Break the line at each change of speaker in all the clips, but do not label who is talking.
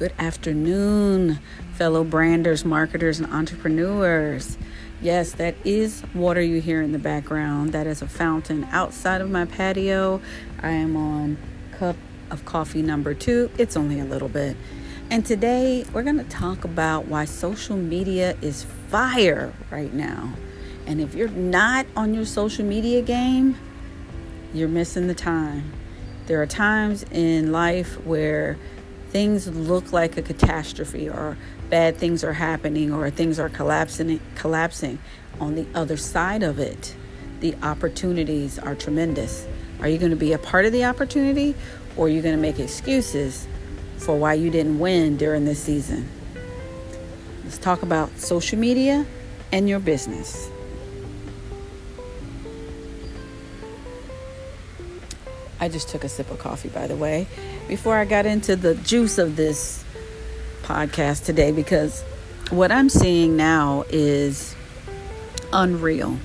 Good afternoon, fellow branders, marketers, and entrepreneurs. Yes, that is water you hear in the background. That is a fountain outside of my patio. I am on cup of coffee number two. It's only a little bit. And today we're going to talk about why social media is fire right now. And if you're not on your social media game, you're missing the time. There are times in life where things look like a catastrophe or bad things are happening or things are collapsing collapsing. On the other side of it the opportunities are tremendous. Are you going to be a part of the opportunity or are you going to make excuses for why you didn't win during this season? Let's talk about social media and your business. I just took a sip of coffee, by the way, before I got into the juice of this podcast today, because what I'm seeing now is unreal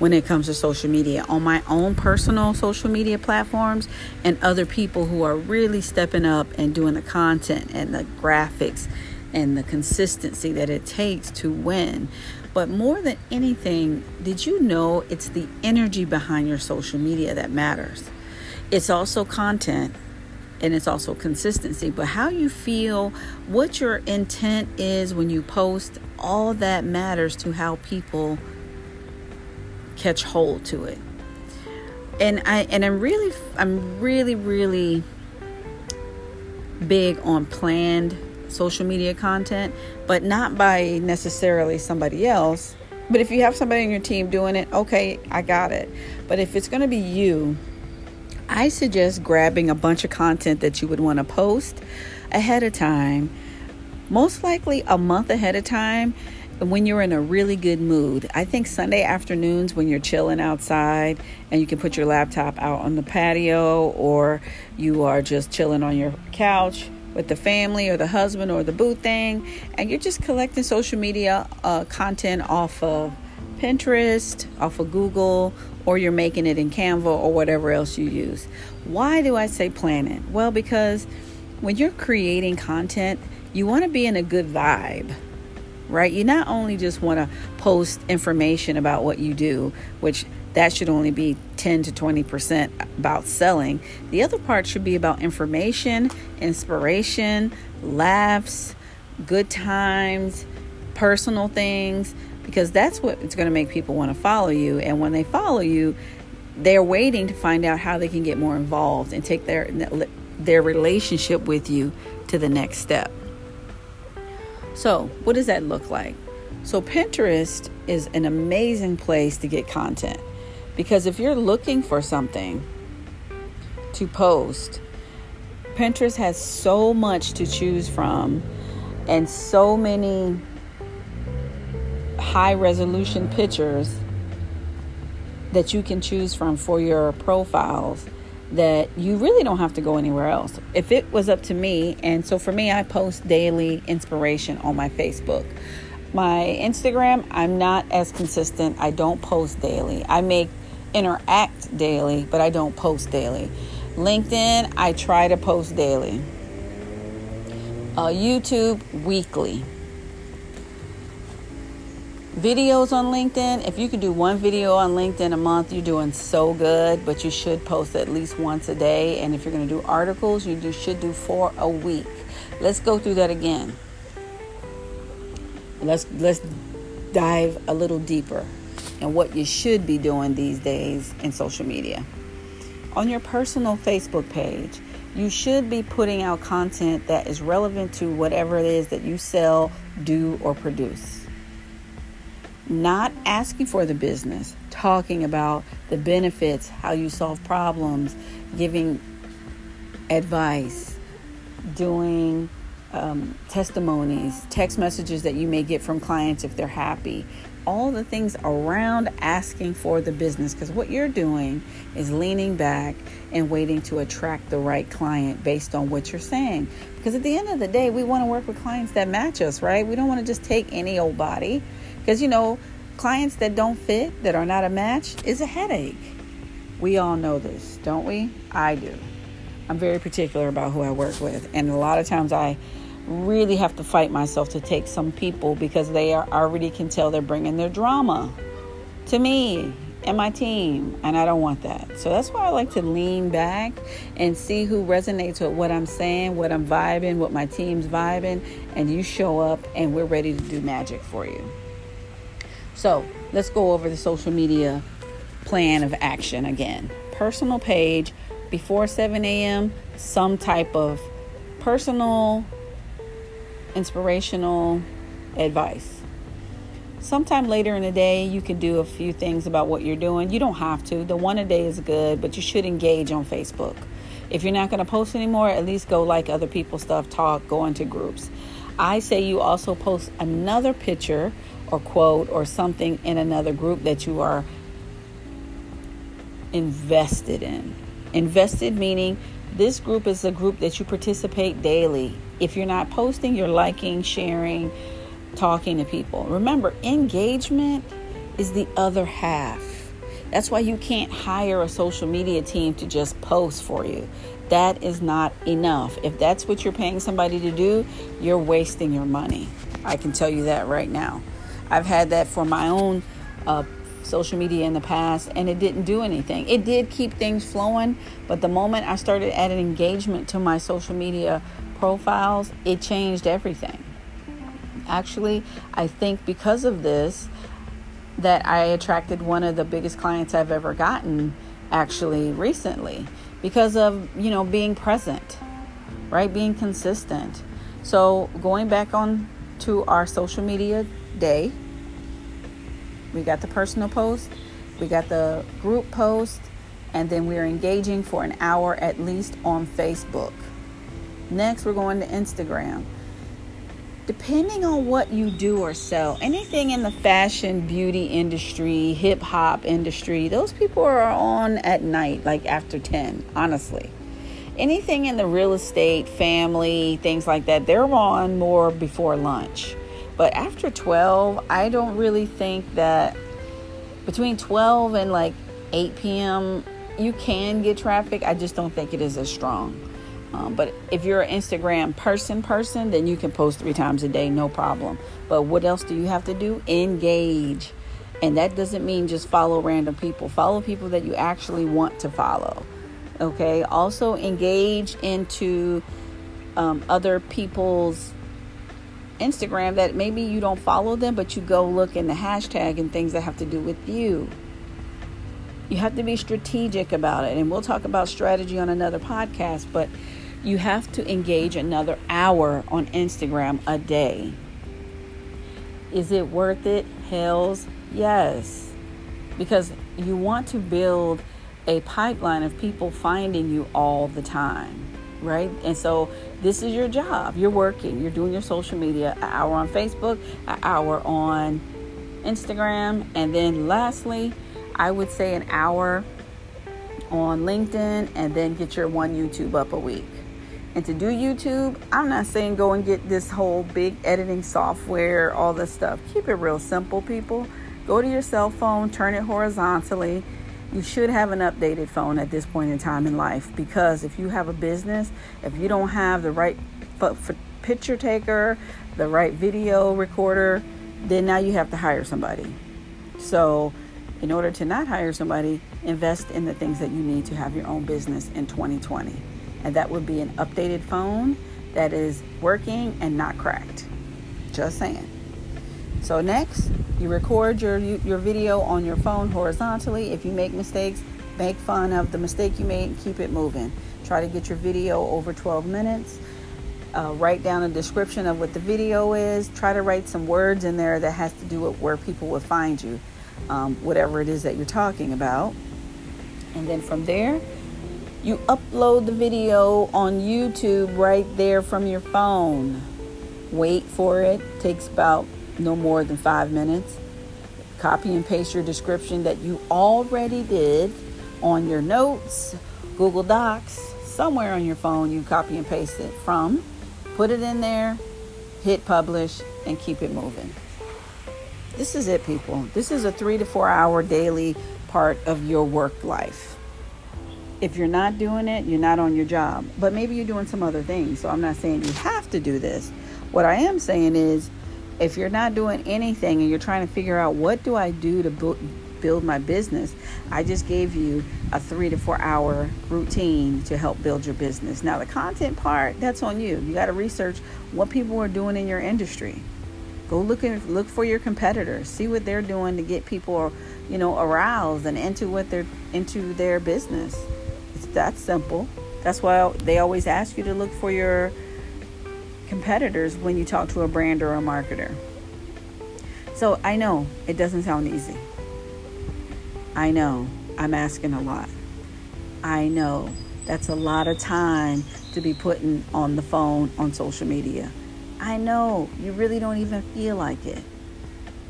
when it comes to social media on my own personal social media platforms and other people who are really stepping up and doing the content and the graphics and the consistency that it takes to win. But more than anything, did you know it's the energy behind your social media that matters? It's also content and it's also consistency, but how you feel, what your intent is when you post, all that matters to how people catch hold to it. And I and I'm really I'm really really big on planned social media content, but not by necessarily somebody else. But if you have somebody in your team doing it, okay, I got it. But if it's going to be you, I suggest grabbing a bunch of content that you would want to post ahead of time, most likely a month ahead of time when you're in a really good mood. I think Sunday afternoons when you're chilling outside and you can put your laptop out on the patio or you are just chilling on your couch with the family or the husband or the boo thing and you're just collecting social media uh, content off of Pinterest, off of Google, or you're making it in Canva or whatever else you use. Why do I say plan it? Well, because when you're creating content, you want to be in a good vibe, right? You not only just want to post information about what you do, which that should only be 10 to 20% about selling. The other part should be about information, inspiration, laughs, good times, personal things because that's what it's going to make people want to follow you. And when they follow you, they're waiting to find out how they can get more involved and take their their relationship with you to the next step. So, what does that look like? So, Pinterest is an amazing place to get content because if you're looking for something to post, Pinterest has so much to choose from and so many high resolution pictures that you can choose from for your profiles that you really don't have to go anywhere else. If it was up to me, and so for me, I post daily inspiration on my Facebook. My Instagram, I'm not as consistent. I don't post daily. I make interact daily, but I don't post daily. LinkedIn, I try to post daily. Uh, YouTube, weekly videos on LinkedIn. If you can do one video on LinkedIn a month, you're doing so good, but you should post at least once a day. And if you're going to do articles, you should do four a week. Let's go through that again. Let's let's dive a little deeper and what you should be doing these days in social media. On your personal Facebook page, you should be putting out content that is relevant to whatever it is that you sell, do, or produce not asking for the business, talking about the benefits, how you solve problems, giving advice, doing um, testimonies, text messages that you may get from clients if they're happy, all the things around asking for the business. Because what you're doing is leaning back and waiting to attract the right client based on what you're saying. Because at the end of the day, we want to work with clients that match us, right? We don't want to just take any old body. Because, you know, clients that don't fit, that are not a match, is a headache. We all know this, don't we? I do. I'm very particular about who I work with. And a lot of times I really have to fight myself to take some people because they are already can tell they're bringing their drama to me and my team and I don't want that. So that's why I like to lean back and see who resonates with what I'm saying, what I'm vibing, what my team's vibing and you show up and we're ready to do magic for you. So, let's go over the social media plan of action again. Personal page before 7 a.m., some type of personal inspirational advice. Sometime later in the day, you can do a few things about what you're doing. You don't have to. The one a day is good, but you should engage on Facebook. If you're not going to post anymore, at least go like other people's stuff, talk, go into groups. I say you also post another picture or quote or something in another group that you are invested in. Invested meaning this group is a group that you participate daily. If you're not posting, you're liking, sharing, talking to people. Remember, engagement is the other half. That's why you can't hire a social media team to just post for you. That is not enough. If that's what you're paying somebody to do, you're wasting your money. I can tell you that right now. I've had that for my own uh, social media in the past and it didn't do anything. It did keep things flowing, but the moment I started adding engagement to my social media profiles, it changed everything. Actually, I think because of this, that I attracted one of the biggest clients I've ever gotten actually recently because of, you know, being present, right? Being consistent. So, going back on to our social media day, we got the personal post, we got the group post, and then we're engaging for an hour at least on Facebook. Next, we're going to Instagram. Depending on what you do or sell, anything in the fashion, beauty industry, hip hop industry, those people are on at night, like after 10, honestly. Anything in the real estate, family, things like that, they're on more before lunch. But after 12, I don't really think that between 12 and like 8 p.m., you can get traffic. I just don't think it is as strong. Um, but if you're an Instagram person, person, then you can post three times a day, no problem. But what else do you have to do? Engage. And that doesn't mean just follow random people. Follow people that you actually want to follow. Okay. Also engage into um, other people's Instagram that maybe you don't follow them, but you go look in the hashtag and things that have to do with you. You have to be strategic about it. And we'll talk about strategy on another podcast, but you have to engage another hour on Instagram a day. Is it worth it? Hells yes. Because you want to build a pipeline of people finding you all the time right? And so this is your job. You're working, you're doing your social media, an hour on Facebook, an hour on Instagram, and then lastly, I would say an hour on LinkedIn and then get your one YouTube up a week. And to do YouTube, I'm not saying go and get this whole big editing software, all this stuff. Keep it real simple, people. Go to your cell phone, turn it horizontally, you should have an updated phone at this point in time in life because if you have a business, if you don't have the right picture taker, the right video recorder, then now you have to hire somebody. So, in order to not hire somebody, invest in the things that you need to have your own business in 2020. And that would be an updated phone that is working and not cracked. Just saying. So, next, you record your your video on your phone horizontally. If you make mistakes, make fun of the mistake you made and keep it moving. Try to get your video over 12 minutes. Uh, write down a description of what the video is. Try to write some words in there that has to do with where people will find you, um, whatever it is that you're talking about. And then from there, you upload the video on YouTube right there from your phone. Wait for it. Takes about no more than five minutes. Copy and paste your description that you already did on your notes, Google Docs, somewhere on your phone. You copy and paste it from, put it in there, hit publish, and keep it moving. This is it, people. This is a three to four hour daily part of your work life. if you're not doing it, you're not on your job. But maybe you're doing some other things. So I'm not saying you have to do this. What I am saying is if you're not doing anything and you're trying to figure out what do I do to build my business, I just gave you a three to four hour routine to help build your business. Now, the content part, that's on you. You got to research what people are doing in your industry. Go look and look for your competitors. See what they're doing to get people, you know, aroused and into what they're into their business. It's that simple. That's why they always ask you to look for your competitors when you talk to a brand or a marketer. So I know it doesn't sound easy. I know I'm asking a lot. I know that's a lot of time to be putting on the phone on social media. I know you really don't even feel like it.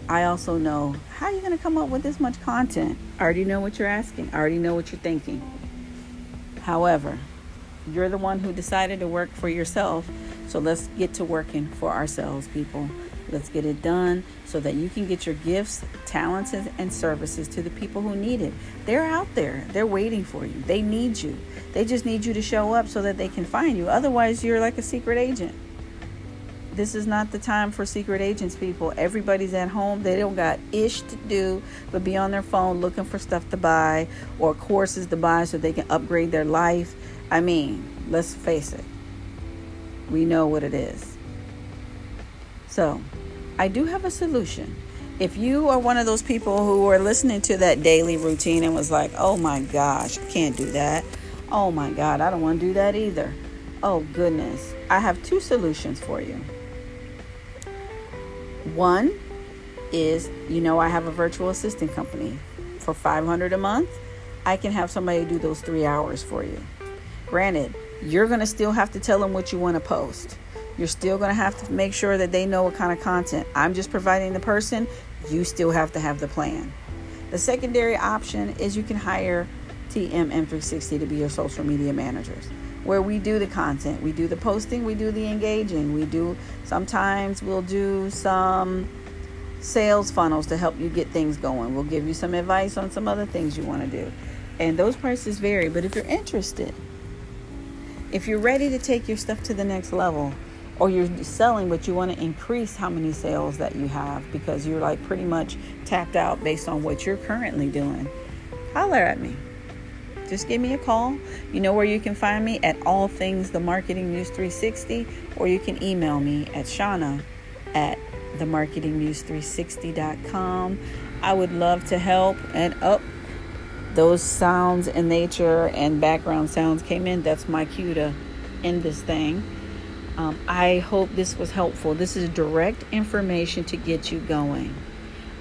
I also know how are you going to come up with this much content? I already know what you're asking. I already know what you're thinking. However, you're the one who decided to work for yourself. So let's get to working for ourselves, people. Let's get it done so that you can get your gifts, talents, and services to the people who need it. They're out there, they're waiting for you. They need you. They just need you to show up so that they can find you. Otherwise, you're like a secret agent this is not the time for secret agents, people. Everybody's at home. They don't got ish to do but be on their phone looking for stuff to buy or courses to buy so they can upgrade their life. I mean, let's face it. We know what it is. So, I do have a solution. If you are one of those people who are listening to that daily routine and was like, oh my gosh, I can't do that. Oh my God, I don't want to do that either. Oh goodness. I have two solutions for you. One is, you know, I have a virtual assistant company. For 500 a month, I can have somebody do those 3 hours for you. Granted, you're going to still have to tell them what you want to post. You're still going to have to make sure that they know what kind of content. I'm just providing the person, you still have to have the plan. The secondary option is you can hire TMM360 to be your social media managers where we do the content, we do the posting, we do the engaging, we do sometimes we'll do some sales funnels to help you get things going. We'll give you some advice on some other things you want to do. And those prices vary, but if you're interested, if you're ready to take your stuff to the next level, or you're selling but you want to increase how many sales that you have because you're like pretty much tapped out based on what you're currently doing, holler at me just give me a call. You know where you can find me at All Things The Marketing News 360, or you can email me at Shauna at themarketingnews360.com. I would love to help. And up, those sounds in nature and background sounds came in. That's my cue to end this thing. Um, I hope this was helpful. This is direct information to get you going.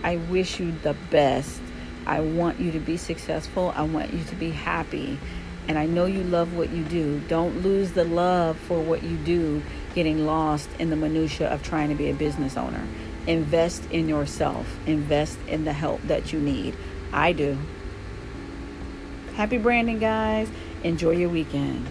I wish you the best. I want you to be successful. I want you to be happy. And I know you love what you do. Don't lose the love for what you do, getting lost in the minutia of trying to be a business owner. Invest in yourself. Invest in the help that you need. I do. Happy branding, guys. Enjoy your weekend.